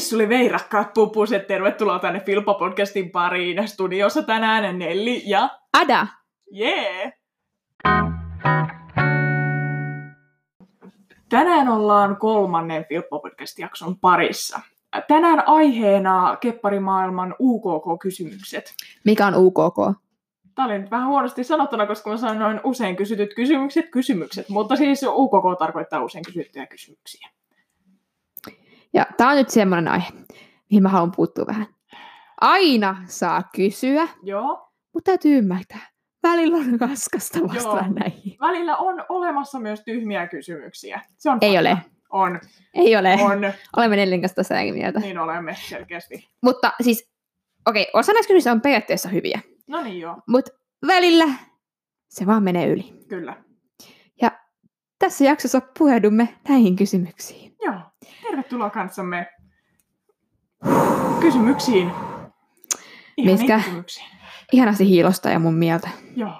Vissuli veirakkaat pupuset, tervetuloa tänne Filppa-podcastin pariin. Studiossa tänään Nelli ja Ada. Jee! Tänään ollaan kolmannen Filppa-podcast-jakson parissa. Tänään aiheena kepparimaailman UKK-kysymykset. Mikä on UKK? Tämä oli nyt vähän huonosti sanottuna, koska mä sanoin usein kysytyt kysymykset, kysymykset, mutta siis UKK tarkoittaa usein kysyttyjä kysymyksiä. Ja tämä on nyt semmoinen aihe, mihin mä haluan puuttua vähän. Aina saa kysyä, Joo. mutta täytyy ymmärtää. Välillä on raskasta vastata Joo. näihin. Välillä on olemassa myös tyhmiä kysymyksiä. Se on Ei fakta. ole. On, Ei ole. on. Olemme Nellin kanssa tässä eri mieltä. Niin olemme selkeästi. Mutta siis, okei, osa näistä kysymyksistä on periaatteessa hyviä. No niin joo, Mutta välillä se vaan menee yli. kyllä. Tässä jaksossa pureudumme näihin kysymyksiin. Joo, tervetuloa kanssamme kysymyksiin. Ihan Miskä? kysymyksiin. Ihanasti hiilosta ja mun mieltä. Joo.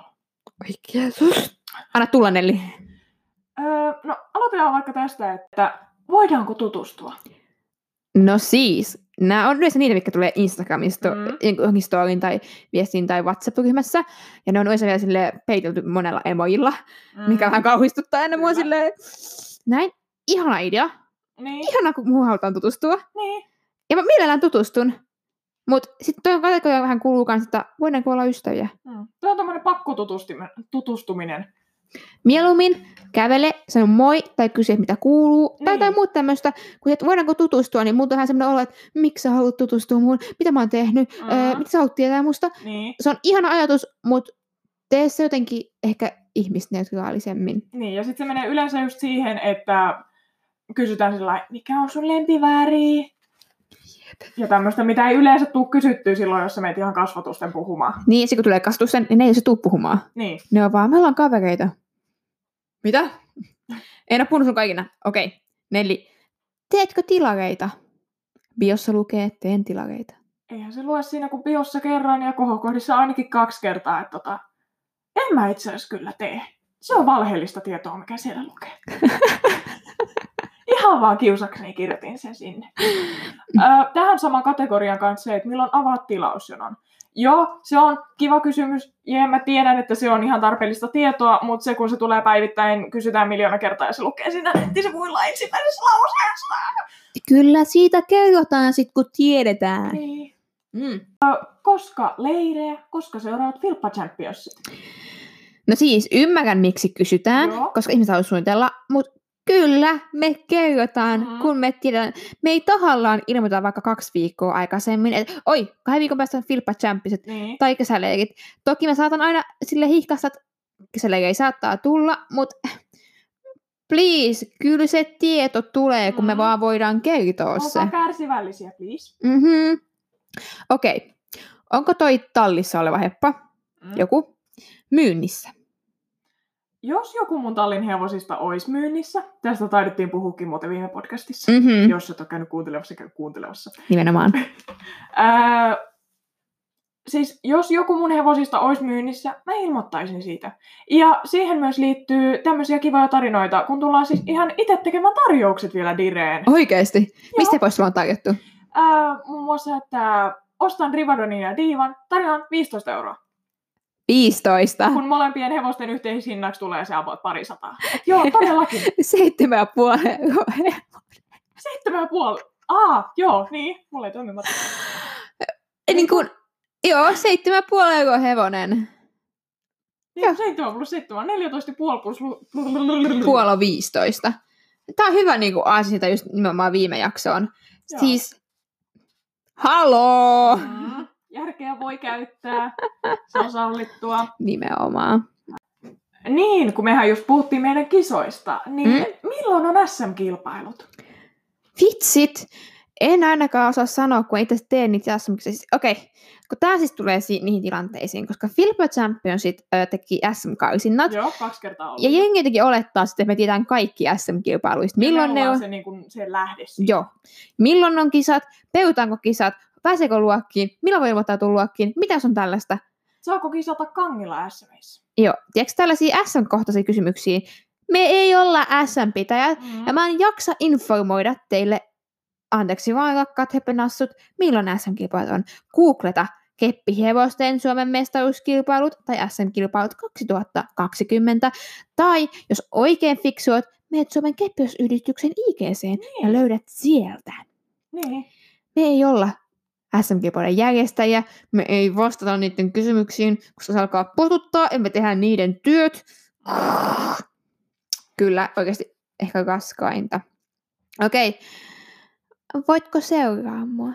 Oi Jeesus. Anna tulla Nelli. Öö, no aloitetaan vaikka tästä, että voidaanko tutustua? No siis, nämä on yleensä niitä, mitkä tulee Instagramista, Mm. johonkin storyin tai viestiin tai WhatsApp-ryhmässä. Ja ne on yleensä vielä sille peitelty monella emojilla, mm. mikä vähän kauhistuttaa aina mua silleen. Näin, ihana idea. Niin, Ihana, kun muuhun halutaan tutustua. niin. Ja mä mielellään tutustun. Mutta sitten tuo kategoria vähän kuuluu kans, että voidaanko olla ystäviä. Mm. Tuo on tämmöinen pakkotutustuminen. Mieluummin kävele, sano moi tai kysy, mitä kuuluu, tai Niin. jotain muuta tämmöistä. Kun et voidaanko tutustua, niin muuta vähän semmoinen olo, että miksi sä haluat tutustua muuhun, mitä mä oon tehnyt, Mm. öö, mitä sä haluat tietää musta. Niin. Se on ihana ajatus, mutta tee se jotenkin ehkä ihmisneutraalisemmin. Niin, ja sitten se menee yleensä just siihen, että kysytään sillä mikä on sun lempiväri? Ja tämmöistä, mitä ei yleensä tule kysyttyä silloin, jos sä meet ihan kasvatusten puhumaan. Niin, sitten kun tulee kasvatuksen, niin ne ei se tuu puhumaan. Niin. Ne on vaan, me ollaan kavereita. Mitä? En ole puhunut sun kaikina. Okei. Okay. Nelli, teetkö tilareita? Biossa lukee, teen tilareita. Eihän se lue siinä kuin biossa kerran ja kohokohdissa ainakin kaksi kertaa, että tota, en mä itse asiassa kyllä tee. Se on valheellista tietoa, mikä siellä lukee. Ihan vaan kiusakseni kirjoitin sen sinne. Tähän saman kategorian kanssa se, että milloin avaat tilausjonon. Joo, se on kiva kysymys. Ja mä tiedän, että se on ihan tarpeellista tietoa, mutta se kun se tulee päivittäin, kysytään miljoona kertaa ja se lukee siinä nettisivuilla ensimmäisessä lauseessa. Kyllä siitä kerrotaan sit, kun tiedetään. Niin. Mm. Koska leirejä, koska seuraavat Filppa Championsit. No siis, ymmärrän miksi kysytään, Joo. koska ihmiset haluaa suunnitella, mutta kyllä me kerrotaan, mm. kun me tiedetään. Me ei tahallaan ilmoita vaikka kaksi viikkoa aikaisemmin, että oi, kahden viikon päästä on Filppa Champiset Niin. tai kesäleirit. Toki mä saatan aina sille hihkasta, että kesäleiri saattaa tulla, mutta please, kyllä se tieto tulee, kun me vaan voidaan kertoa se. Olkaa kärsivällisiä, please. Mhm. Okei. Okay. Onko toi tallissa oleva heppa, Mm. joku, myynnissä? Jos joku mun tallin hevosista olisi myynnissä, tästä taidettiin puhukin muuten viime podcastissa, Mhm. jos et ole käynyt kuuntelevassa, käy kuuntelevassa. Nimenomaan. Ää, siis jos joku mun hevosista olisi myynnissä, mä ilmoittaisin siitä. Ja siihen myös liittyy tämmöisiä kivoja tarinoita, kun tullaan siis ihan itse tekemään tarjoukset vielä direen. Oikeesti? Mistä pois sulla on tarjottu? Ää, muun muassa, että ostan Rivadonin ja Diivan, tarjoan 15 euroa. 15. Kun molempien hevosten yhteishinnaksi tulee se about pari sataa. Et Joo, todellakin. Seitsemän ja puoli. Seitsemän ja puoli. Aa, joo, niin. Mulla ei toimi niin kuin, joo, seitsemän puoli euroa hevonen. Niin, Joo. seitsemän plus seitsemän, 14 puoli plus... Puoli on 15. Tää on hyvä niin kuin aasinta just nimenomaan viime jaksoon. Joo. Siis, haloo! Mm, järkeä voi käyttää. Se on sallittua. Nimenomaan. Niin, kun mehän just puhuttiin meidän kisoista, niin Mm. milloin on SM-kilpailut? Vitsit! En ainakaan osaa sanoa, kun itse teen niitä SM-kisoja. Siis, Okei, kun tää siis tulee si- niihin tilanteisiin, koska Filippa Championship ö, teki SM-karsinnat. Joo, kaksi kertaa ollut. Ja jengi jotenkin olettaa sitten, että me tiedetään kaikki SM-kilpailuista. Milloin ne on? Se, niin kuin, se lähde siitä. Joo. Milloin on kisat? Peutaanko kisat? Pääseekö luokkiin? Milloin voi ilmoittautua luokkiin? Mitä on tällaista? Saako kisata Kangilla SMissä? Joo. Tiedätkö tällaisia SM-kohtaisia kysymyksiä? Me ei olla SM-pitäjät. Mm. Ja mä en jaksa informoida teille anteeksi vaan rakkaat hepenassut, milloin SM-kilpailut on. Googleta keppihevosten Suomen mestaruuskilpailut tai SM-kilpailut 2020. Tai jos oikein fiksuot, menet Suomen keppiyhdistyksen IGC ja Niin. löydät sieltä. Niin. Me ei olla SM-kilpailujen järjestäjiä, me ei vastata niiden kysymyksiin, koska se alkaa potuttaa ja me tehdään niiden työt. Kyllä, oikeasti ehkä raskainta. Okei, voitko seuraa mua?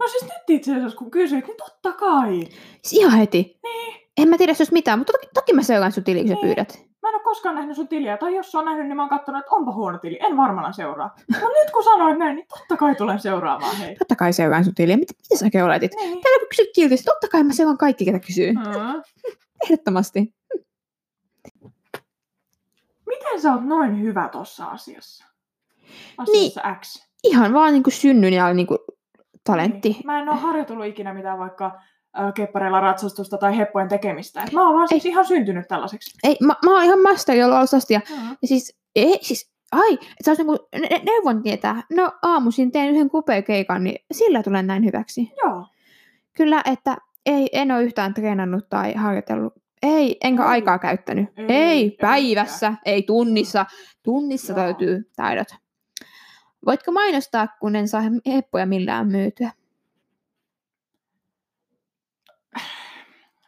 No siis nyt itse asiassa kun kysyit, niin totta kai. Siis ihan heti. Niin. En mä tiedä jos mitään, mutta toki, toki mä seuraan sun tiliä, kun sä Niin. pyydät. Mä en ole koskaan nähnyt sun tiliä, tai jos on nähnyt, niin mä oon katsonut, että onpa huono tili. En varmana seuraa. No nyt kun sanoit näin, niin totta kai tulen seuraamaan hei. Totta kai seuraan sun tiliä. Mitä, mitä sä oletit? Niin. Täällä kun kysyt kiltisti, totta kai mä seuraan kaikki, ketä kysyy. Mm. Ehdottomasti. Miten sä oot noin hyvä tossa asiassa? Asiassa X. Ihan vaan niinku synnyn ja niinku talentti. Niin. Mä en oo harjoitellut ikinä mitään vaikka keppareilla ratsastusta tai heppojen tekemistä. Et mä oon vaan siis ihan syntynyt tällaiseksi. Ei, mä, mä oon ihan masteri ollut alusta ja Mm. Ja siis, ei, siis, ai, että sä niinku ne- ne- neuvon tietää, no aamuisin teen yhden kupeakeikan, niin sillä tulen näin hyväksi. Joo. Kyllä, että ei, en ole yhtään treenannut tai harjoitellut. Ei, enkä Ei. aikaa käyttänyt. Ei, Ei, ei ei päivässä, ei tunnissa. Tunnissa Joo. täytyy taidot. Voitko mainostaa, kun en saa heppoja millään myytyä?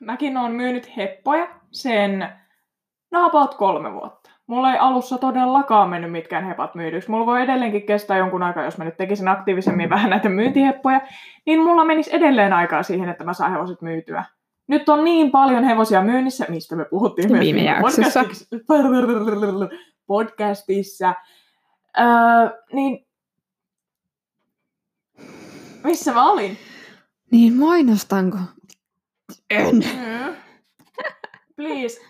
Mäkin oon myynyt heppoja sen no about kolme vuotta. Mulla ei alussa todellakaan mennyt mitkään hepat myydyksi. Mulla voi edelleenkin kestää jonkun aikaa, jos mä nyt tekisin aktiivisemmin vähän näitä myyntiheppoja, niin mulla menisi edelleen aikaa siihen, että mä saan hevoset myytyä. Nyt on niin paljon hevosia myynnissä, mistä me puhuttiin myös Viime jaksossa. podcastissa. podcastissa. Öö, niin missä mä olin? Niin mainostanko? En. Mm. Please,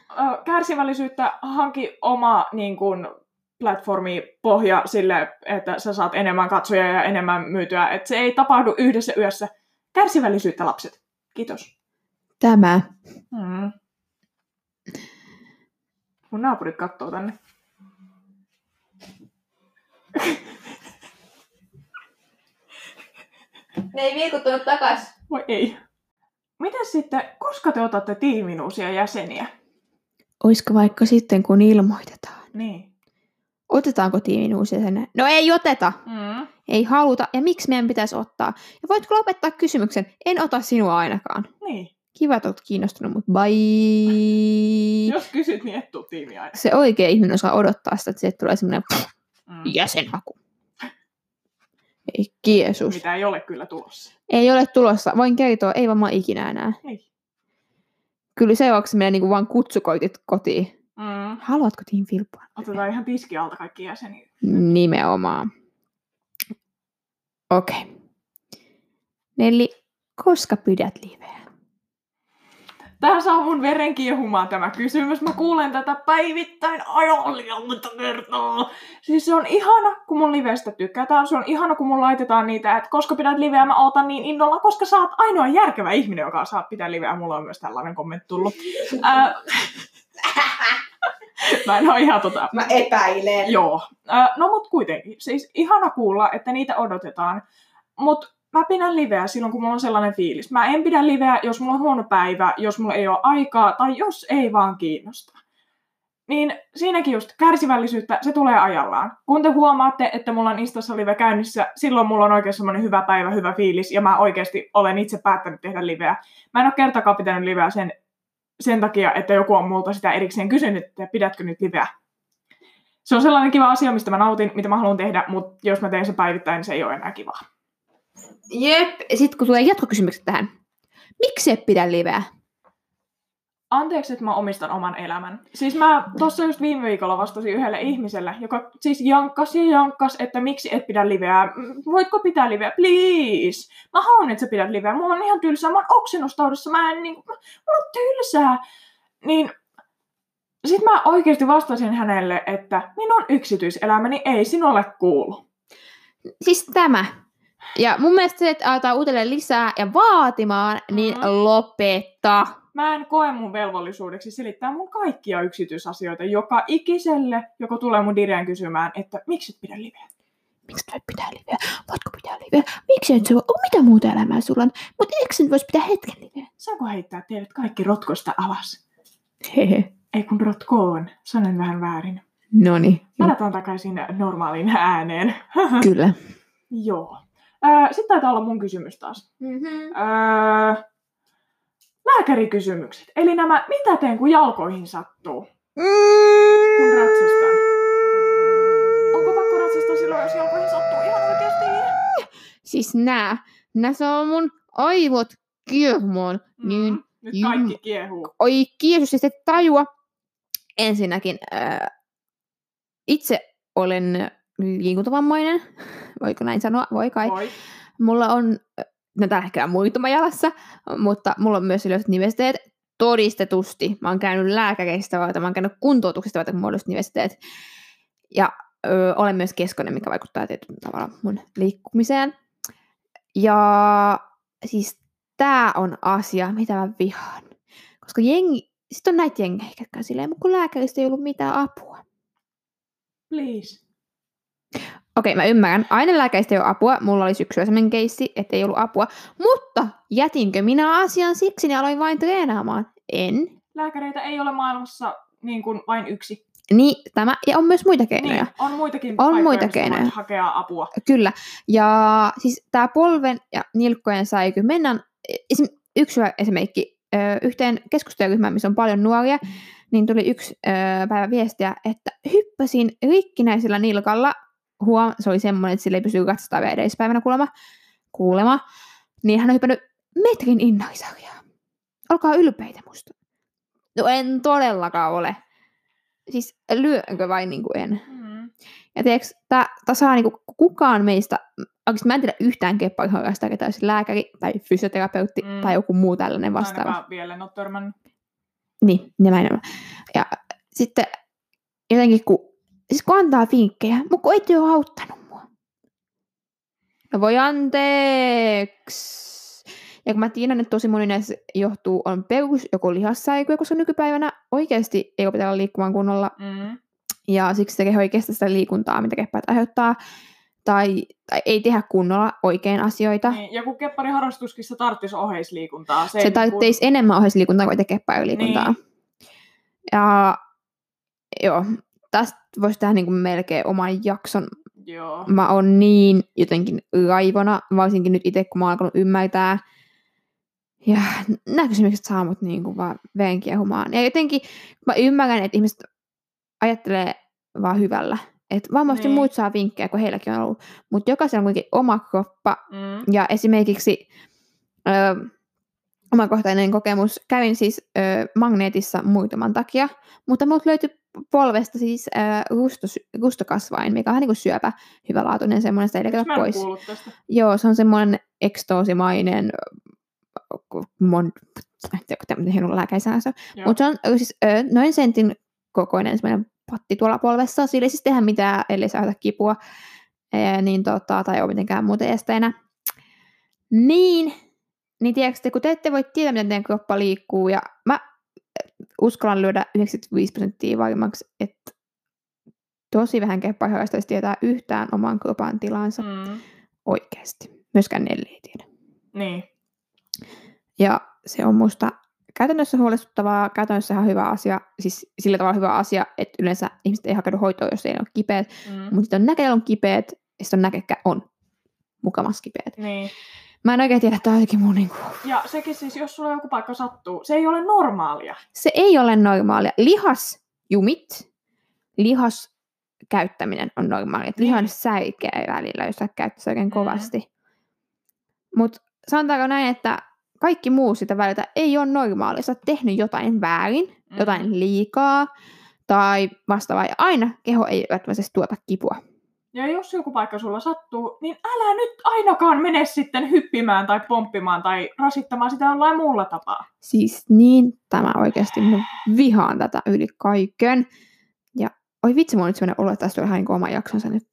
kärsivällisyyttä hanki oma niin kun, platformi pohja sille, että sä saat enemmän katsoja ja enemmän myytyä. Että se ei tapahdu yhdessä yössä. Kärsivällisyyttä, lapset. Kiitos. Tämä. Mm. Mun naapurit kattoo tänne. Ne ei vilkuttunut takas. Voi ei. Miten sitten, koska te otatte tiimiin uusia jäseniä? Oisko vaikka sitten, kun ilmoitetaan? Niin. Otetaanko tiimin uusia sen? No ei oteta. Mm. Ei haluta. Ja miksi meidän pitäisi ottaa? Ja voitko lopettaa kysymyksen? En ota sinua ainakaan. Niin. Kiva, että olet kiinnostunut, mutta bye. Jos kysyt, niin et tuu tiimiin aina. Se oikea ihminen osaa odottaa sitä, että sieltä tulee semmoinen Mm. jäsenhaku. Ei Jeesus. Mitä ei ole kyllä tulossa. Ei ole tulossa. Voin kertoa, ei varmaan ikinä enää. Niin. Kyllä seuraavaksi menee niinku vaan kutsukoitit kotiin. Mm. Haluatko Team Filppua? Otetaan ihan tiski alta kaikki jäseniä. Nimenomaan. Okei. Okay. Nelli, koska pidät liveä? Tähän saa mun veren kiehumaan tämä kysymys. Mä kuulen tätä päivittäin aivan monta kertaa. Siis se on ihana, kun mun livestä tykätään. Se on ihana, kun mun laitetaan niitä, että koska pidät liveä, mä ootan niin innolla, koska sä oot ainoa järkevä ihminen, joka saa pitää liveä. Mulla on myös tällainen kommentti tullut. Ää, mä en oo ihan tota... Mä epäilen. Joo. No mut kuitenkin. Siis ihana kuulla, että niitä odotetaan. Mut mä pidän liveä silloin, kun mulla on sellainen fiilis. Mä en pidä liveä, jos mulla on huono päivä, jos mulla ei ole aikaa tai jos ei vaan kiinnosta. Niin siinäkin just kärsivällisyyttä, se tulee ajallaan. Kun te huomaatte, että mulla on Instassa live käynnissä, silloin mulla on oikein semmoinen hyvä päivä, hyvä fiilis, ja mä oikeasti olen itse päättänyt tehdä liveä. Mä en ole kertakaan pitänyt liveä sen, sen takia, että joku on multa sitä erikseen kysynyt, että pidätkö nyt liveä. Se on sellainen kiva asia, mistä mä nautin, mitä mä haluan tehdä, mutta jos mä teen sen päivittäin, niin se ei ole enää kivaa. Jep. Sitten kun tulee jatkokysymykset tähän. Miksi et pidä liveä? Anteeksi, että mä omistan oman elämän. Siis mä tuossa just viime viikolla vastasin yhdelle ihmiselle, joka siis jankkas ja jankkas, että miksi et pidä liveä. Mm, Voitko pitää liveä? Please! Mä haluan, että sä pidät liveä. Mulla on ihan tylsää. Mä oon oksennustaudissa. Mä en niinku... Mulla on tylsää. Niin... Sitten mä oikeasti vastasin hänelle, että minun yksityiselämäni ei sinulle kuulu. Siis tämä. Ja mun mielestä se, että aletaan uudelleen lisää ja vaatimaan, niin Mhm. lopeta. Mä en koe mun velvollisuudeksi selittää mun kaikkia yksityisasioita joka ikiselle, joka tulee mun direen kysymään, että miksi et pidä liveä. miksi et pitää liveä, voitko pitää liveä, miksi et oh, mitä muuta elämää sulla on, mutta eikö nyt voisi pitää hetken liveä? Saanko heittää teidät kaikki rotkosta alas? Hehe. Ei kun rotkoon. Sanon vähän väärin. Noni, Palataan takaisin normaaliin ääneen. kyllä. Joo. Öö, Sitten taitaa olla mun kysymys taas. Mm-hmm. Öö, lääkärikysymykset. Eli nämä, mitä teen kun jalkoihin sattuu? Kun ratsastan. Onko pakko ratsastaa silloin, jos jalkoihin sattuu ihan oikeasti? Siis nää, nää saa mun aivot kiehumaan, niin Mm, Nyt jum- kaikki kiehuu. oi kiesus, siis et tajua. Ensinnäkin ää, itse olen liikuntavammainen, voiko näin sanoa, voi kai. Voi. Mulla on, no tällä hetkellä muutama jalassa, mutta mulla on myös ylös nivesteet todistetusti. Mä oon käynyt lääkäreistä varten, mä oon käynyt kuntoutuksesta varten, kun mulla nivesteet. Ja ö, olen myös keskonen, mikä vaikuttaa tietyllä tavalla mun liikkumiseen. Ja siis tää on asia, mitä mä vihaan. Koska jengi, sit on näitä jengejä, jotka on silleen, "Mut kun lääkäristä ei ollut mitään apua. Please. Okei, mä ymmärrän. Aina lääkäistä ei ole apua. Mulla oli syksyllä sellainen keissi, että ei ollut apua. Mutta jätinkö minä asian siksi, niin aloin vain treenaamaan? En. Lääkäreitä ei ole maailmassa niin kuin vain yksi. Niin, tämä, ja on myös muita keinoja. Niin, on muitakin On muita keinoja. hakea apua. Kyllä. Ja siis tämä polven ja nilkkojen säiky. Mennään, esim, yksi esimerkki, yhteen keskusteluryhmään, missä on paljon nuoria, niin tuli yksi päivä viestiä, että hyppäsin rikkinäisellä nilkalla, huom, se oli semmoinen, että sillä ei pysy katsotaan vielä edellispäivänä kuulemma, kuulema, niin hän on hypännyt metrin innarisarjaa. Olkaa ylpeitä musta. No en todellakaan ole. Siis lyönkö vai niin kuin en? Mm. Ja tiedätkö, tää saa niinku kukaan meistä, oikeasti mä en tiedä yhtään keppariharrastajaa, ketä olisi lääkäri tai fysioterapeutti Mm. tai joku muu tällainen vastaava. Ainakaan vielä en ole törmännyt. Niin, nimenomaan. Ja sitten jotenkin kun, siis kun antaa vinkkejä, mutta kun ette ole auttanut mua. No voi anteeksi. Ja kun mä tiedän, että tosi moni näistä johtuu, on perus joko lihassäikyä, koska nykypäivänä oikeasti ei opetella liikkumaan kunnolla Mm. ja siksi se keho ei kestä sitä liikuntaa, mitä keppäät aiheuttaa, tai, tai ei tehdä kunnolla oikein asioita. Niin, joku keppariharrastuskissa tarttisi oheisliikuntaa. Se, Se ei niinku- tarvitsisi enemmän oheisliikuntaa kuin keppäriliikuntaa. Niin. Ja joo, tästä voisi tehdä niin kuin melkein oman jakson. Joo. Mä oon niin jotenkin raivona, varsinkin nyt itse, kun mä oon alkanut ymmärtää. Ja nämä kysymykset saa mut niin kuin vaan veen kiehumaan. Ja jotenkin mä ymmärrän, että ihmiset ajattelee vaan hyvällä. Että varmasti Niin. muut saa vinkkejä, kun heilläkin on ollut. Mutta jokaisella on kuitenkin oma kroppa. Mm. Ja esimerkiksi ö, omakohtainen kokemus. Kävin siis ö, magneetissa muutaman takia, mutta minulta löytyi polvesta siis ö, rustos, rustokasvain, mikä on vähän niin kuin syöpä, hyvälaatuinen semmoinen, sitä ei leikata pois. Joo, se on semmoinen ekstoosimainen, mon, en tiedä, miten hieno lääkäisää se on. Joo. Mutta se on siis, ö, noin sentin kokoinen semmoinen patti tuolla polvessa. Sillä ei siis tehdä mitään, ellei saa kipua ee, niin tota, tai ole mitenkään muuten esteenä. Niin, niin tiedätkö, kun te ette voi tietää, miten teidän kroppa liikkuu, ja uskallan lyödä 95 prosenttia varmaksi, että tosi vähän keppaharrastajista tietää yhtään oman kropan tilansa mm. Oikeasti. Myöskään Nelli ei tiedä. Niin. Ja se on musta käytännössä huolestuttavaa, käytännössä ihan hyvä asia, siis sillä tavalla hyvä asia, että yleensä ihmiset ei hakeudu hoitoon, jos ei ole kipeät, Mm. mutta sitten on näkeillä on kipeät, ja sitten on näkekä on mukamas kipeät. Niin. Mä en oikein tiedä, että tämä on jotenkin mun niinku... Ja sekin siis, jos sulla joku paikka sattuu, se ei ole normaalia. Se ei ole normaalia. Lihasjumit, lihas käyttäminen on normaalia. Niin. Lihan säikeä välillä, jos sä käyttää sitä oikein Mm. kovasti. Mutta sanotaanko näin, että kaikki muu sitä välillä ei ole normaalia. Sä oot tehnyt jotain väärin, Mm. jotain liikaa tai vastaavaa. Ja aina keho ei välttämättä tuota kipua. Ja jos joku paikka sulla sattuu, niin älä nyt ainakaan mene sitten hyppimään tai pomppimaan tai rasittamaan sitä jollain muulla tapaa. Siis niin tämä oikeasti, mä vihaan tätä yli kaiken. Ja oi vitsi, mulla on nyt sellainen olo, että tästä on ihan niin oma jaksonsa nyt.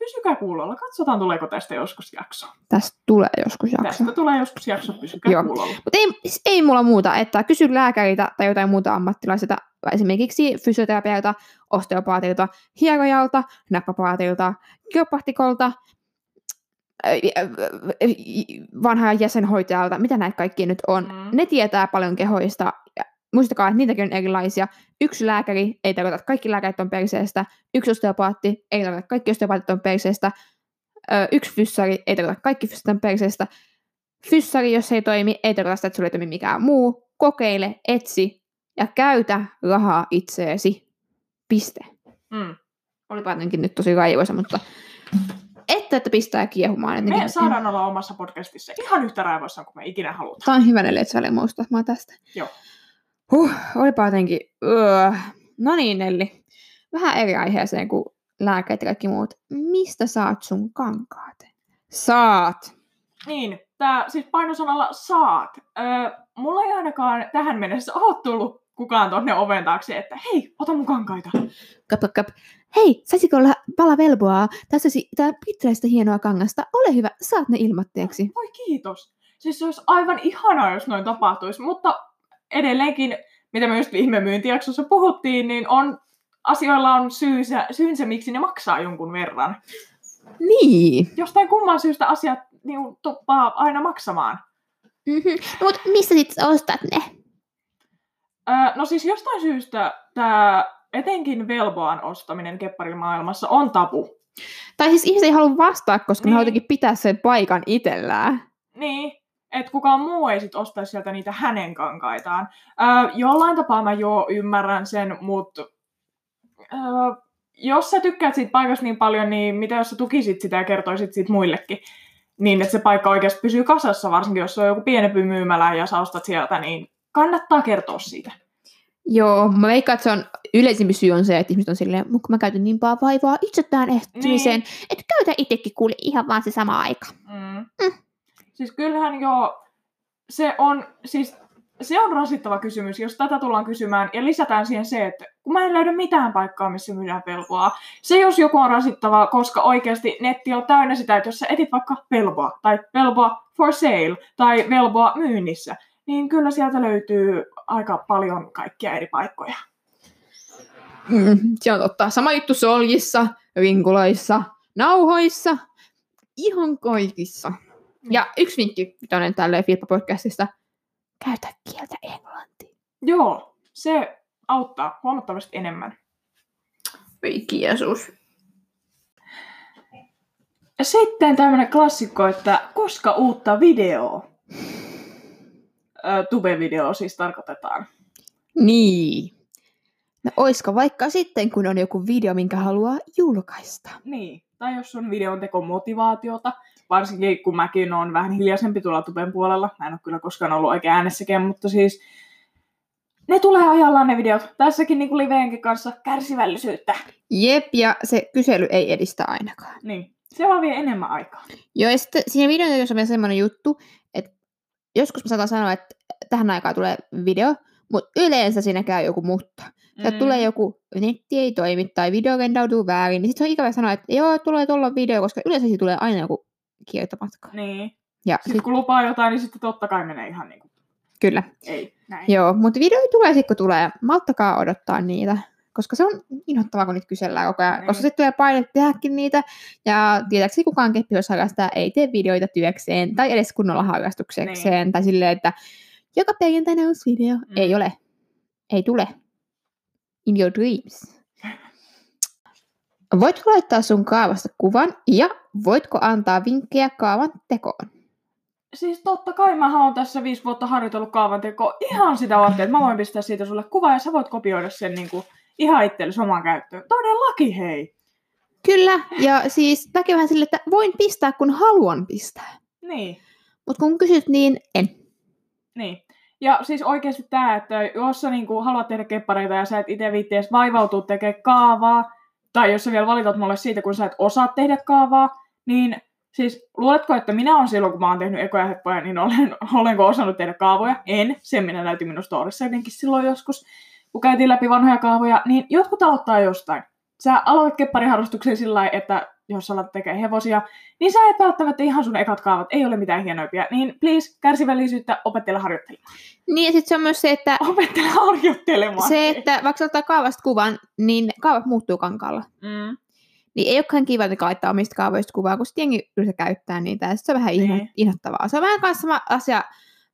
Pysykää kuulolla. Katsotaan, tuleeko tästä joskus jakso. Tästä tulee joskus jakso. Tästä tulee joskus jakso, pysykää Joo. kuulolla. Mutta ei, ei mulla muuta, että kysy lääkäriltä tai jotain muuta ammattilaisilta, esimerkiksi fysioterapeutilta, osteopaatilta, hierojalta, nappapaatilta, kiropraktikolta, vanhaa jäsenhoitajalta, mitä näitä kaikki nyt on. Mm. Ne tietää paljon kehoista. Muistakaa, että niitäkin on erilaisia. Yksi lääkäri ei tarkoita, että kaikki lääkärit on perseestä. Yksi osteopaatti ei tarkoita, että kaikki osteopaatit on perseestä. Ö, Yksi fyssari ei tarkoita, että kaikki fyssarit on perseestä. Fyssari, jos ei toimi, ei tarkoita sitä, että sulla ei toimi mikään muu. Kokeile, etsi ja käytä rahaa itseesi. Piste. Mm. Olipa jotenkin nyt tosi raivoisa, mutta että, että pistää kiehumaan. Jotenkin. Me saadaan olla omassa podcastissa ihan yhtä raivoissaan kuin me ikinä halutaan. Tämä on hyvä että sä muistamaan tästä. Joo. Huh, olipa jotenkin... Öö. No niin, Nelli. Vähän eri aiheeseen kuin lääkärit ja kaikki muut. Mistä saat sun kankaat? Saat. Niin, tää siis painosanalla saat. Öö, mulla ei ainakaan tähän mennessä ole tullut kukaan tonne oven taakse, että hei, ota mun kankaita. Kap, kap, kap. Hei, saisiko olla pala velboa? Tässä tää pitkäistä hienoa kangasta. Ole hyvä, saat ne ilmatteeksi. Voi kiitos. Siis se olisi aivan ihanaa, jos noin tapahtuisi, mutta edelleenkin, mitä me just viime myyntijaksossa puhuttiin, niin on, asioilla on syysä, syynsä, miksi ne maksaa jonkun verran. Niin. Jostain kumman syystä asiat niin, tuppaa aina maksamaan. Mm-hmm. No, mutta mistä sit sä ostat ne? Öö, no siis jostain syystä tämä etenkin velboan ostaminen kepparimaailmassa on tabu. Tai siis ihmiset ei halua vastaa, koska niin. ne haluaa jotenkin pitää sen paikan itsellään. Niin, että kukaan muu ei sit ostaisi sieltä niitä hänen kankaitaan. Öö, jollain tapaa mä jo ymmärrän sen, mutta öö, jos sä tykkäät siitä paikasta niin paljon, niin mitä jos sä tukisit sitä ja kertoisit siitä muillekin? Niin, että se paikka oikeasti pysyy kasassa, varsinkin jos se on joku pienempi myymälä ja sä ostat sieltä, niin kannattaa kertoa siitä. Joo, mä veikkaan, että se on yleisimpi syy on se, että ihmiset on silleen, mutta mä käytän niin paljon vaivaa itse tähän ehtimiseen, niin. että käytä itsekin kuule ihan vaan se sama aika. Mm. Siis kyllähän jo, se on, siis se on rasittava kysymys, jos tätä tullaan kysymään, ja lisätään siihen se, että kun mä en löydä mitään paikkaa, missä myydään velvoa. Se jos joku on rasittavaa, koska oikeasti netti on täynnä sitä, että jos sä etit vaikka velvoa, tai velvoa for sale, tai velvoa myynnissä, niin kyllä sieltä löytyy aika paljon kaikkia eri paikkoja. Mm, se on totta. Sama juttu soljissa, vinkuloissa, nauhoissa, ihan kaikissa. Ja yksi vinkki tuonne tälleen Filppa-podcastista. Käytä kieltä englantia. Joo, se auttaa huomattavasti enemmän. Ei Jeesus. Ja sitten tämmöinen klassikko, että koska uutta videoa? Ö, Tube-video siis tarkoitetaan. Niin. No oisko vaikka sitten, kun on joku video, minkä haluaa julkaista? Niin. Tai jos on videon teko motivaatiota, varsinkin kun mäkin on vähän hiljaisempi tuolla Tuben puolella. Mä en ole kyllä koskaan ollut oikein äänessäkään, mutta siis ne tulee ajallaan ne videot. Tässäkin niin kuin liveenkin kanssa kärsivällisyyttä. Jep, ja se kysely ei edistä ainakaan. Niin. Se vaan vie enemmän aikaa. Joo, ja sitten siinä videon on vielä semmoinen juttu, että joskus mä saatan sanoa, että tähän aikaan tulee video, mutta yleensä siinä käy joku mutta. Sieltä Mm. tulee joku, netti ei toimi tai video rendautuu väärin, niin sitten on ikävä sanoa, että joo, tulee tuolla video, koska yleensä siitä tulee aina joku kiertomatka. Niin. Ja Sitten sit, kun lupaa jotain, niin sitten totta kai menee ihan niin kuin, kyllä. ei, näin. Joo, mutta video tulee sitten, kun tulee. Malttakaa odottaa niitä, koska se on inhottavaa, kun niitä kysellään koko ajan. Niin. Koska sitten tulee paine tehdäkin niitä, ja tietääkseni kukaan keppiosharrastaja ei tee videoita työkseen, tai edes kunnolla harrastuksekseen, Niin. tai silleen, että joka perjantaina uusi video. Mm. Ei ole. Ei tule. In your dreams. Voitko laittaa sun kaavasta kuvan, ja voitko antaa vinkkejä kaavan tekoon? Siis totta kai mä oon tässä viisi vuotta harjoitellut kaavan tekoa ihan sitä varten, että mä voin pistää siitä sulle kuvaa ja sä voit kopioida sen niin kuin ihan itsellesi omaan käyttöön. Todellakin hei! Kyllä, ja siis mäkin vähän silleen, että voin pistää, kun haluan pistää. Niin, Mutta kun kysyt, niin en. niin. Ja siis oikeasti tämä, että jos sä niinku haluat tehdä keppareita ja sä et itse viitti edes vivautua tekemään kaavaa, tai jos sä vielä valitat mulle siitä, kun sä et osaa tehdä kaavaa, niin siis luuletko, että minä on silloin, kun mä oon tehnyt ekoja heppoja, niin olen, olenko osannut tehdä kaavoja? En. Sen minä näytin minun storissa jotenkin silloin joskus, kun käytiin läpi vanhoja kaavoja, niin jotkut aloittaa jostain. Sä aloitat keppariharrastuksen sillä että jos alat tekee hevosia, niin sä et välttämättä ihan sun ekat kaavat, ei ole mitään hienoimpia. Niin please, kärsivällisyyttä, opettele harjoittelemaan. Niin ja sitten se on myös se, että, Opettele harjoittelemaan. se, että vaikka ottaa kaavasta kuvan, niin kaavat muuttuu kankaalla. Mm. Niin ei olekaan kiva että laittaa omista kaavoista kuvaa, kun sitten jengi yleensä käyttää niitä. Ja se on vähän Niin. inhottavaa. Se on vähän kanssa sama asia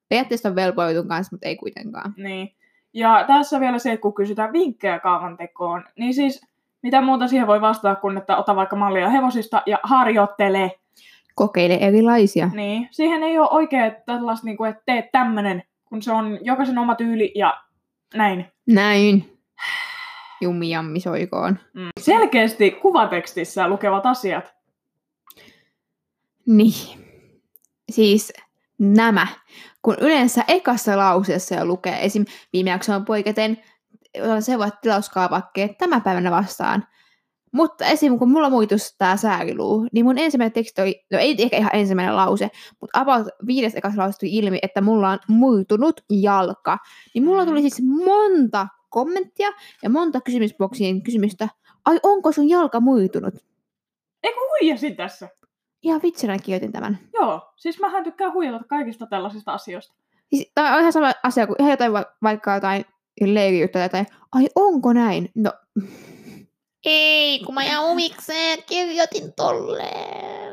periaatteessa on velpoitun kanssa, mutta ei kuitenkaan. Niin. Ja tässä on vielä se, että kun kysytään vinkkejä kaavan tekoon, niin siis mitä muuta siihen voi vastata kuin, että ota vaikka mallia hevosista ja harjoittele. Kokeile erilaisia. Niin. Siihen ei ole oikein tällaista, niin kuin, että tee tämmönen, kun se on jokaisen oma tyyli ja näin. Näin. Jummi jammi soikoon. Mm. Selkeästi kuvatekstissä lukevat asiat. Niin. Siis nämä. Kun yleensä ekassa lauseessa jo lukee, esim. viime jaksoon poiketen, se voi tilauskaavakkeet tämä päivänä vastaan. Mutta esim. kun mulla muitus tää sääriluu, niin mun ensimmäinen teksti oli, no ei ehkä ihan ensimmäinen lause, mutta about viides ekassa lause tuli ilmi, että mulla on muitunut jalka. Niin mulla tuli siis monta kommenttia ja monta kysymysboksien kysymystä. Ai onko sun jalka muitunut? Eikö huijasin tässä? Ihan vitsinä kirjoitin tämän. Joo, siis mähän tykkään huijata kaikista tällaisista asioista. Siis, tämä on ihan sama asia kuin ihan jotain, va- vaikka jotain leirijuttuja tai ai onko näin? No, ei, kun mä jään umikseen, kirjoitin tolleen.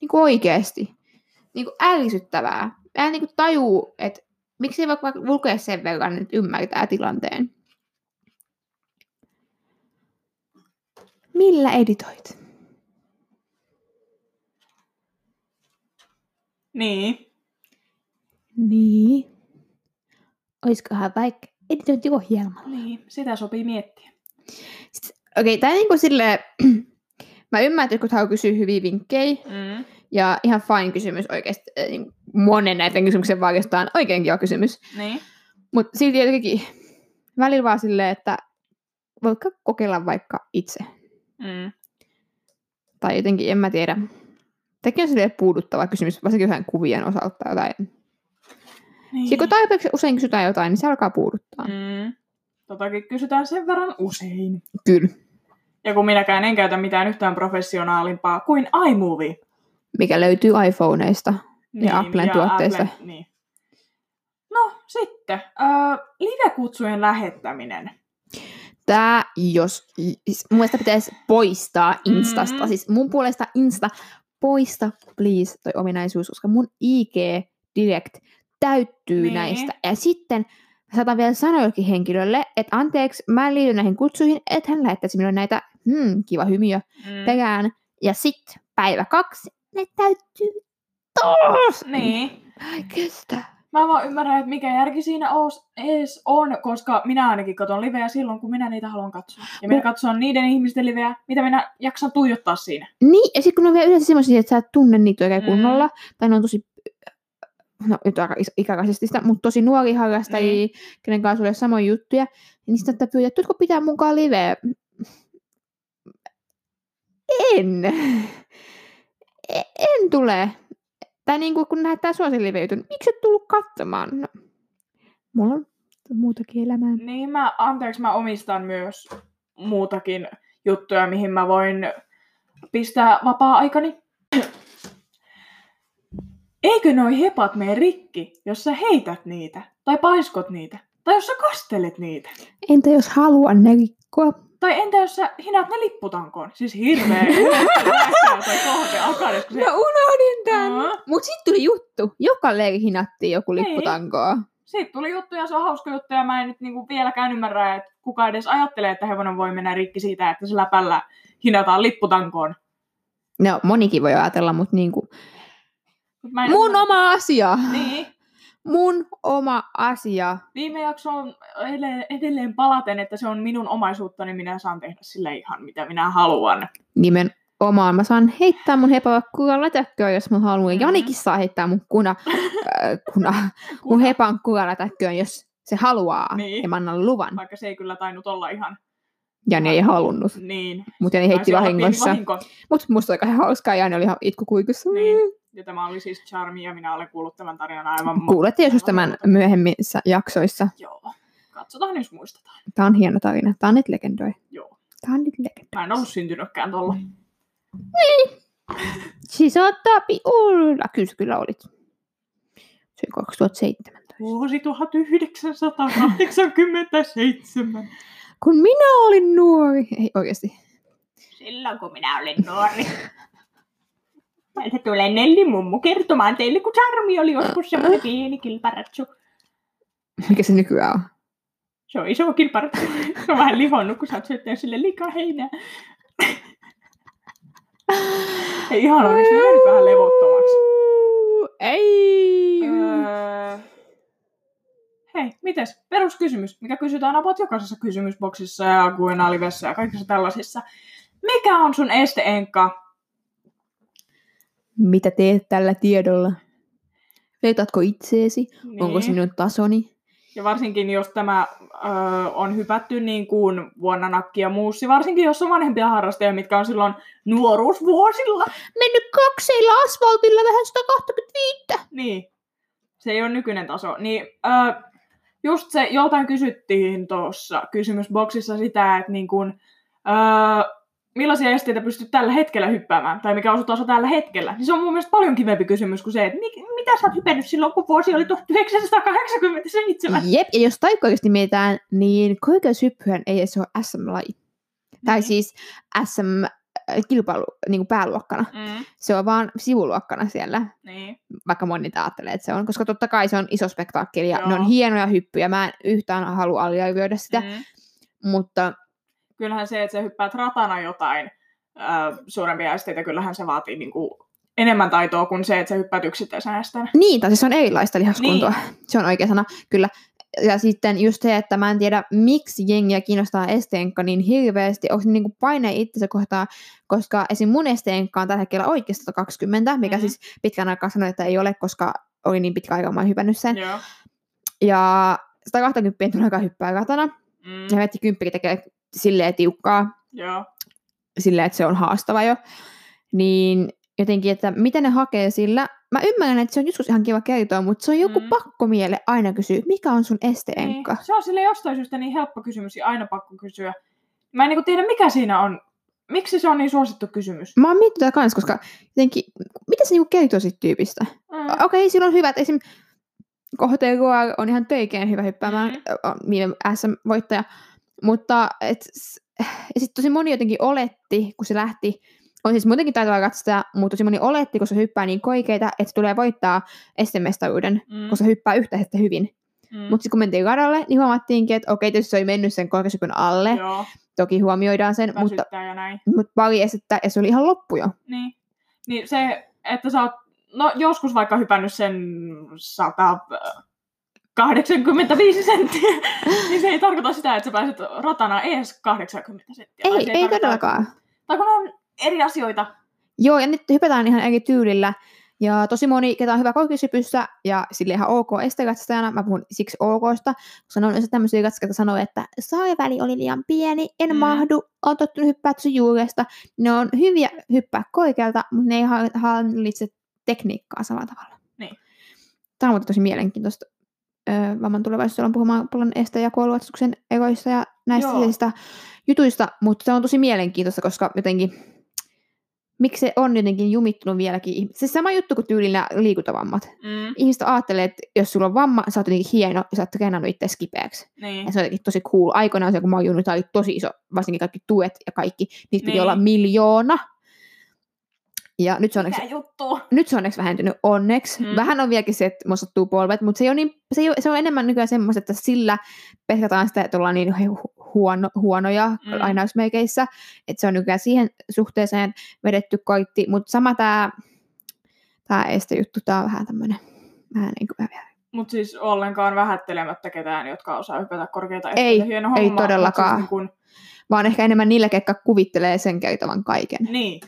Niin kuin oikeesti. Niin kuin ällisyttävää. Mä en niin kuin tajuu, että miksi ei vaikka vaikka lukea sen verran, että ymmärtää tilanteen. Millä editoit? Niin. Niin. Oiskohan vaikka editointiohjelmalla? Niin, sitä sopii miettiä. Okei, okay, tää niinku silleen, mä ymmärrän, että jotkut haluaa kysyä hyviä vinkkejä, Mm. ja ihan fine kysymys oikeasti, äh, niin monen näiden kysymyksen varjosta on oikein kiva kysymys. Niin. Mutta silti jotenkin välillä vaan silleen, että voitko kokeilla vaikka itse. Mm. Tai jotenkin, en mä tiedä. Tekin on silleen puuduttava kysymys, varsinkin jotain kuvien osalta tai jotain. Niin. Sitten kun tarpeeksi usein kysytään jotain, niin se alkaa puuduttaa. Mm. Totakin kysytään sen verran usein. Kyllä. Ja kun minäkään en käytä mitään yhtään professionaalimpaa kuin iMovie. Mikä löytyy iPhoneista. Ja Applen tuotteista. Apple, niin. No, sitten. Äh, live-kutsujen lähettäminen. Tää, jos, siis mun mielestä pitäisi poistaa Instasta. Mhm. Mm-hmm. Siis mun puolesta Insta, poista please toi ominaisuus, koska mun IG Direct täyttyy Niin. näistä. Ja sitten saatan vielä sanoa jollekin henkilölle, että anteeksi, mä en liity näihin kutsuihin, että hän lähettäisi minulle näitä, hmm, kiva hymiö, Mm. perään. Ja sitten päivä kaksi, ne täyttyy taas. Niin. Kestä. Mä vaan ymmärrän, että mikä järki siinä os, ees on, koska minä ainakin katson liveä silloin, kun minä niitä haluan katsoa. Ja minä Mu- katson niiden ihmisten liveä, mitä minä jaksan tuijottaa siinä. Niin, ja sitten kun ne on vielä yleensä semmoisia, että sä et tunne niitä oikein Mm. kunnolla, tai ne on tosi, no ikäkaisesti sitä, mutta tosi nuori harrastajia, Niin. kenen kanssa sulle samoja juttuja, niin sitten että pyytää, tuletko pitää mukaan liveä? En. E- En tule. Tai niin kuin, kun nähdään suosin live jutun, miksi et tullut katsomaan? No, mulla on muutakin elämää. Niin mä, anteeksi, mä omistan myös muutakin juttuja, mihin mä voin pistää vapaa-aikani. Eikö noi hepat mene rikki, jos sä heität niitä, tai paiskot niitä, tai jos sä kastelet niitä? Entä jos haluan ne rikkoa? Tai entä jos sä hinat ne lipputankoon? Siis hirveä kohde kun se... No unohdin tän. Mm. Mut sit tuli juttu. Joka leiri hinattiin joku Niin. lipputankoa. Siitä tuli juttu ja se on hauska juttu ja mä en nyt niinku vieläkään ymmärrä, että kuka edes ajattelee, että hevonen voi mennä rikki siitä, että se läpällä hinataan lipputankoon. No monikin voi ajatella, mutta niinku, mä en mun oma asia. Niin. Mun oma asia. Viime jaksoon edelleen, edelleen palaten, että se on minun omaisuutta, niin minä saan tehdä sille ihan mitä minä haluan. Nimenomaan. Mä saan heittää mun hepa kuralla täkköön, jos mä haluan. Mhm. Janikin saa heittää mun kuna, äh, kuna, mun hepan kuralla täkköön, jos se haluaa. Niin. Ja mä annan luvan. Vaikka se ei kyllä tainnut olla ihan Jani ei halunnut. niin. Mutta Jani heitti vahingossa. vahinko. Mutta musta aika hauskaa. Jani oli ihan itkukuikussa. Niin. Ja tämä oli siis Charmi ja minä olen kuullut tämän tarinan aivan... Kuulette joskus tämän myöhemmissä jaksoissa. Joo. Katsotaan, jos muistetaan. Tämä on hieno tarina. Tämä on nyt legendoi. Joo. Tää on nyt legenda. Mä en ollut syntynytkään tuolla. Siis saattaa olla. Kyllä, kyllä olit. Se oli 2017. Vuosi 1987. Kun minä olin nuori. Ei oikeasti. Silloin kun minä olin nuori. Täältä tulee Nelli mummu kertomaan teille, kun Charmi oli joskus semmoinen pieni kilparatsu. Mikä se nykyään on? Se on iso kilparatsu. Se on vähän lihonnut, kun sä oot syöttänyt sille liikaa heinää. Ei ihan nyt vähän levottomaksi. Ei. Öö, hei, mites? Peruskysymys, mikä kysytään about jokaisessa kysymysboksissa ja Guenalivessa ja kaikissa tällaisissa. Mikä on sun esteenkka? Mitä teet tällä tiedolla? Vetatko itseesi? Niin. Onko se minun tasoni? Ja varsinkin jos tämä ö, on hypätty niin kuin vuonna nakki ja muussi, varsinkin jos on vanhempia harrastajia, mitkä on silloin nuoruusvuosilla. Mennyt kakseilla asfaltilla vähän 125. Niin, se ei ole nykyinen taso. Niin, ö, just se, joltain kysyttiin tuossa kysymysboksissa sitä, että niin kuin, ö, millaisia esteitä pystyt tällä hetkellä hyppäämään, tai mikä on sun taso tällä hetkellä. Niin se on mun mielestä paljon kivempi kysymys kuin se, että mi- mitä sä oot hypennyt silloin, kun vuosi oli 1987. Jep, ja jos taikka oikeasti mietitään, niin korkeushyppyhän ei edes ole SM-laji. Tai Mm. siis SM-kilpailu niin pääluokkana. Mm, Se on vaan sivuluokkana siellä, niin. vaikka moni ajattelee, että se on. Koska totta kai se on iso spektaakkeli ja ne Joo. on hienoja hyppyjä. Mä en yhtään halua aliarvioida sitä, Mm. mutta Kyllähän se, että sä hyppäät ratana jotain ö, suurempia esteitä, kyllähän se vaatii niin kuin, enemmän taitoa kuin se, että sä hyppäät yksittäisenä niin, tai siis se on erilaista lihaskuntoa. Se on oikea sana, kyllä. Ja sitten just se, että mä en tiedä, miksi jengiä kiinnostaa esteenkka niin hirveästi. Onko se niinku paine itsensä kohtaan, koska esim. mun esteenkka on tällä hetkellä oikeasti 120, mikä Mhm. siis pitkän aikaa sanoin, että ei ole, koska oli niin pitkä aika, mä oon hypännyt sen. Joo. Ja 120 en todellakaan hyppää ratana. Mm, Ja heti kymppikin tekee silleen tiukkaa, joo. silleen, että se on haastava jo. Niin jotenkin, että mitä ne hakee sillä. Mä ymmärrän, että se on joskus ihan kiva kertoa, mutta se on joku Mm. pakko miele aina kysyä, mikä on sun esteenkka? Niin. Se on sille jostain syystä niin helppo kysymys ja aina pakko kysyä. Mä en niin tiedä, mikä siinä on. Miksi se on niin suosittu kysymys? Mä oon miettinyt tätä kans, koska jotenkin, mitä se niinku kertoo sit tyypistä? Mm. Okei, okay, sillä on hyvät, esim. Kohteen on ihan töikeen hyvä hyppäämään, Mhm. viime SM-voittaja, mutta et, ja sitten tosi moni jotenkin oletti, kun se lähti, on siis muutenkin taitava katsoja, mutta tosi moni oletti, kun se hyppää niin koikeita, että se tulee voittaa estemestaruuden, Mm. kun se hyppää yhtä hettä hyvin. Mm. Mutta sitten kun mentiin radalle, niin huomattiinkin, että okei, tietysti se oli mennyt sen korkeushypyn alle, Joo, toki huomioidaan sen, mutta, väsyttää ja näin. mutta pari estettä, ja se oli ihan loppu jo. Niin. niin se, että sä oot no, joskus vaikka hypännyt sen 185 senttiä, niin se ei tarkoita sitä, että sä pääset ratana ees 80 senttiä. Ei, se ei tarkoita, todellakaan. Tai kun on eri asioita. Joo, ja nyt hypätään ihan eri tyylillä. Ja tosi moni, ketä on hyvä korkeushypyssä ja sille ihan ok estekatsastajana, mä puhun siksi OKsta, koska ne on yleensä tämmöisiä katsastajia, jotka sanoo, että saariväli oli liian pieni, en Mm. mahdu, on tottunut hyppää juuresta. Ne on hyviä hyppää koikelta, mutta ne ei ha- hallitse tekniikkaa samalla tavalla. Niin. Tämä on tosi mielenkiintoista. Öö, vamman tulevaisuudessa on puhumaan paljon este- ja koulutustuksen eroista ja näistä jutuista, mutta se on tosi mielenkiintoista, koska jotenkin miksi se on jotenkin jumittunut vieläkin. Se sama juttu kuin tyylillä liikuntavammat. Mm, Ihmiset ajattelee, että jos sulla on vamma, sä oot jotenkin hieno ja sä oot treenannut itse kipeäksi. niin. Ja se on jotenkin tosi cool. Aikoinaan se, kun mä oon junnut, oli tosi iso, varsinkin kaikki tuet ja kaikki. Niitä piti Niin. olla miljoona. Ja nyt se on onneksi nyt se on onneksi vähentynyt onneksi. Mm. Vähän on vieläkin se, että musta sattuu polvet, mutta se, ei ole niin, se, ei ole, se on enemmän nykyään semmoista, että sillä peskataan sitä, että ollaan niin huono, huonoja Mm. mm. lainausmerkeissä. Että se on nykyään siihen suhteeseen vedetty koitti. Mutta sama tämä tää estejuttu, tämä on vähän tämmöinen vähän niin kuin vähän Mutta siis ollenkaan vähättelemättä ketään, jotka osaa hypätä korkeita Ei, esteitä. Hieno ei homma, mut todellakaan. Siis niin, kun, vaan ehkä enemmän niillä, ketkä kuvittelee sen käytävän kaiken. niin.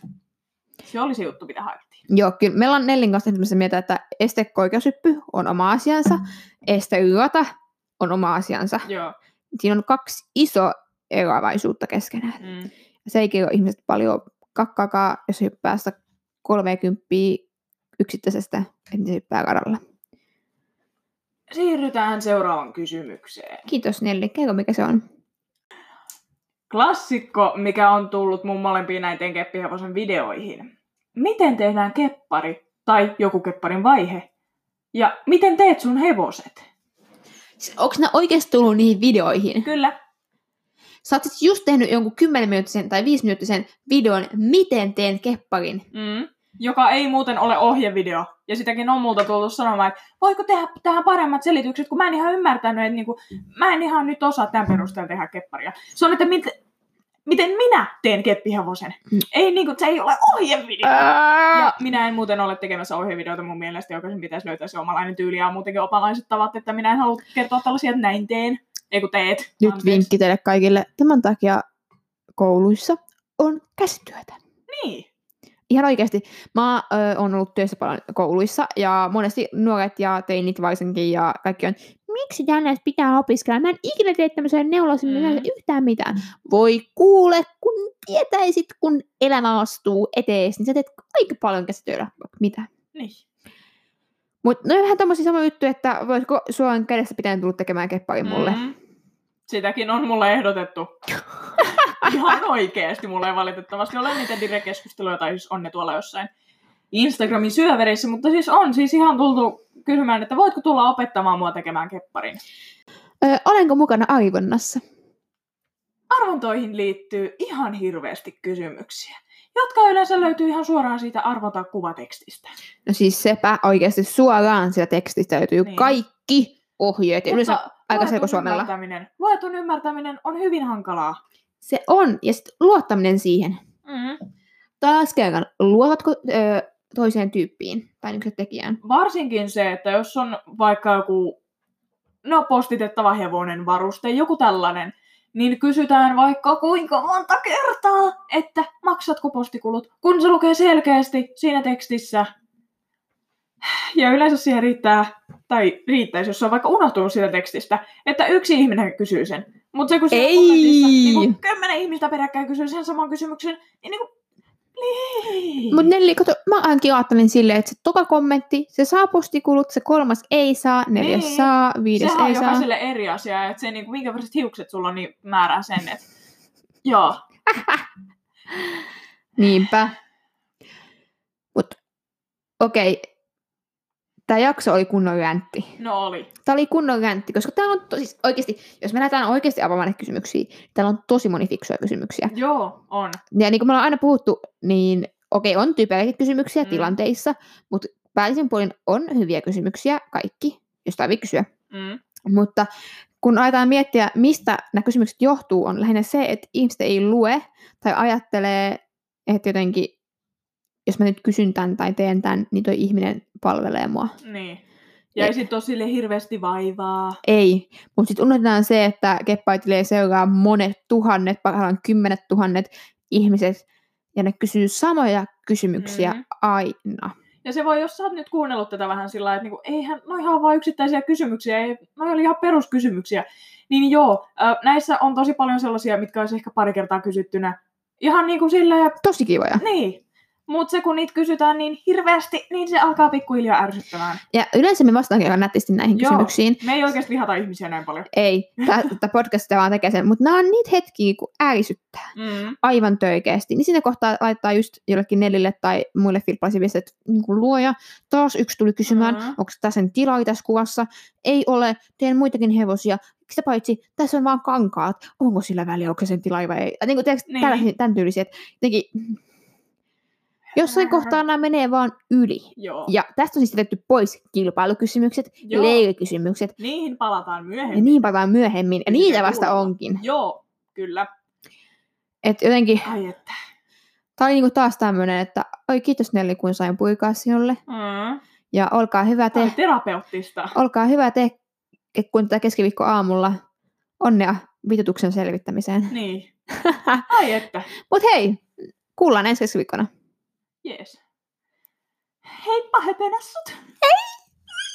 Se oli se juttu, mitä haettiin. Joo, kyllä. Meillä on Nellin kanssa tämmöistä mieltä, että estekoikeushyppy on oma asiansa, esteyötä on oma asiansa. Joo. Siinä on kaksi iso eroavaisuutta keskenään. Mm. Se ei kerro ihmiset paljon kakkaakaan, jos hyppää sitä 30 yksittäisestä, että se hyppää radalla. Siirrytään seuraavaan kysymykseen. Kiitos Nelli. Kerro mikä se on. Klassikko, mikä on tullut mun molempiin näiden keppihevosen videoihin. Miten tehdään keppari tai joku kepparin vaihe? Ja miten teet sun hevoset? Onko ne oikeasti tullut niihin videoihin? Kyllä. Sä oot siis just tehnyt jonkun 10 minuuttisen tai 5 minuuttisen videon, miten teen kepparin. Mm. Joka ei muuten ole ohjevideo. Ja sitäkin on multa tullut sanomaan, että voiko tehdä tähän paremmat selitykset, kun mä en ihan ymmärtänyt, että niinku, mä en ihan nyt osaa tämän perusteella tehdä kepparia. Se on, että mit, miten minä teen keppihevosen. Mm. Ei niinku, se ei ole ohjevideo. Ää! Ja minä en muuten ole tekemässä ohjevideota mun mielestä, jokaisen pitäisi löytää se omalainen tyyli ja muutenkin opalaiset tavat, että minä en halua kertoa tällaisia, että näin teen. Ei kun teet. Nyt Anteeksi. vinkki teille kaikille. Tämän takia kouluissa on käsityötä. Niin. Ihan oikeasti. Mä oon ollut työssä paljon kouluissa ja monesti nuoret ja teinit varsinkin ja kaikki on, miksi tänne pitää opiskella? Mä en ikinä tee tämmöisen neulasen Mm. yhtään mitään. Voi kuule, kun tietäisit, kun elämä astuu etees, niin sä teet aika paljon käsityöllä. Mitä? Niin. Mutta ne on vähän tommosia sama juttu, että voisiko suoran kädessä pitänyt tulla tekemään kepparin mulle. Mm. Sitäkin on mulle ehdotettu. Ihan oikeesti mulle ei valitettavasti ole niitä direkeskusteluja, tai siis on ne tuolla jossain Instagramin syövereissä, mutta siis on siis ihan tultu kysymään, että voitko tulla opettamaan mua tekemään kepparin. Ö, olenko mukana aivonnassa? Arvontoihin liittyy ihan hirveästi kysymyksiä, jotka yleensä löytyy ihan suoraan siitä arvota kuvatekstistä. No siis sepä oikeasti suoraan sieltä tekstistä löytyy niin. kaikki ohjeet. Ja yleensä aika selkosuomella. ymmärtäminen, luetun ymmärtäminen on hyvin hankalaa. se on. Ja sitten luottaminen siihen. Mm. Taas kerran, luotatko ö, toiseen tyyppiin tai niin tekijään? Varsinkin se, että jos on vaikka joku no, postitettava hevonen varuste, joku tällainen, niin kysytään vaikka kuinka monta kertaa, että maksatko postikulut, kun se lukee selkeästi siinä tekstissä. Ja yleensä siihen riittää, tai riittäisi, jos se on vaikka unohtunut siitä tekstistä, että yksi ihminen kysyy sen. Mutta se kun siellä Ei! niin kun kymmenen ihmistä peräkkäin kysyy sen saman kysymyksen, niin, niin kuin. Mutta Nelli, kato, mä ainakin ajattelin silleen, että se toka kommentti, se saa postikulut, se kolmas ei saa, neljäs Niin. saa, viides Sehän on ei saa. jokaiselle eri asia, että se niin kuin, minkä väriset hiukset sulla on, niin määrää sen, että joo. Niinpä. Mut okei, tämä jakso oli kunnon räntti. No oli. Tämä oli kunnon räntti, koska täällä on tosi, oikeasti, jos me lähdetään oikeasti avaamaan näitä kysymyksiä, täällä on tosi moni fiksuja kysymyksiä. Joo, on. Ja niin kuin me ollaan aina puhuttu, niin okei, on typeriä kysymyksiä Mm. mm. tilanteissa, mutta päällisin puolin on hyviä kysymyksiä kaikki, jos tarvii kysyä. Mm. Mutta kun aletaan miettiä, mistä nämä kysymykset johtuu, on lähinnä se, että ihmiset ei lue tai ajattelee, että jotenkin, jos mä nyt kysyn tämän tai teen tämän, niin toi ihminen palvelee mua. Niin. Ja ei Jep. sit ole sille hirveästi vaivaa. Ei, mutta sitten unohdetaan se, että keppaitilee seuraa monet tuhannet, parhaillaan kymmenet tuhannet ihmiset, ja ne kysyy samoja kysymyksiä Mhm. mm. aina. Ja se voi, jos sä oot nyt kuunnellut tätä vähän sillä lailla, että niinku, eihän, no ihan vaan yksittäisiä kysymyksiä, ei, no oli ihan peruskysymyksiä. Niin joo, näissä on tosi paljon sellaisia, mitkä olisi ehkä pari kertaa kysyttynä. Ihan niin kuin silleen, Tosi kivoja. niin. Mutta se kun niitä kysytään niin hirveästi, niin se alkaa pikkuhiljaa ärsyttämään. Ja yleensä me vastaankin aika nätisti näihin Joo. kysymyksiin. Me ei oikeasti vihata ihmisiä näin paljon. Ei, tämä podcast vaan tekee sen, mutta nämä on niitä hetkiä, kun ärsyttää Mm. aivan törkeästi. Niin siinä kohtaa laittaa just jollekin nelille tai muille filppalaisille että niin kuin luoja, taas yksi tuli kysymään, Mhm. onko tässä sen tilaa tässä kuvassa. Ei ole, teen muitakin hevosia. Sitä paitsi, tässä on vaan kankaat. Onko sillä väliä, onko se sen tila vai ei? Niin kuin, tiedätkö, Niin. tämän tyylisiä. että Jotenkin, jossain kohtaa nämä menee vaan yli. Joo. Ja tästä on siis jätetty pois kilpailukysymykset, Joo. leirikysymykset, Niihin palataan ja myöhemmin. niin palataan myöhemmin. Ja niitä vasta kuulemma. onkin. Joo, kyllä. Et jotenkin, Ai että. tää oli niinku taas tämmönen, että oi kiitos Nelli, kun sain puikaa sinulle. Mm. Ja olkaa hyvä Tämä te, terapeuttista. olkaa hyvä te, kun tätä keskiviikko aamulla onnea vitutuksen selvittämiseen. Niin. Ai että. Mut hei, kuullaan ensi keskiviikkona. Jees. Heippa höpönässut. Hei!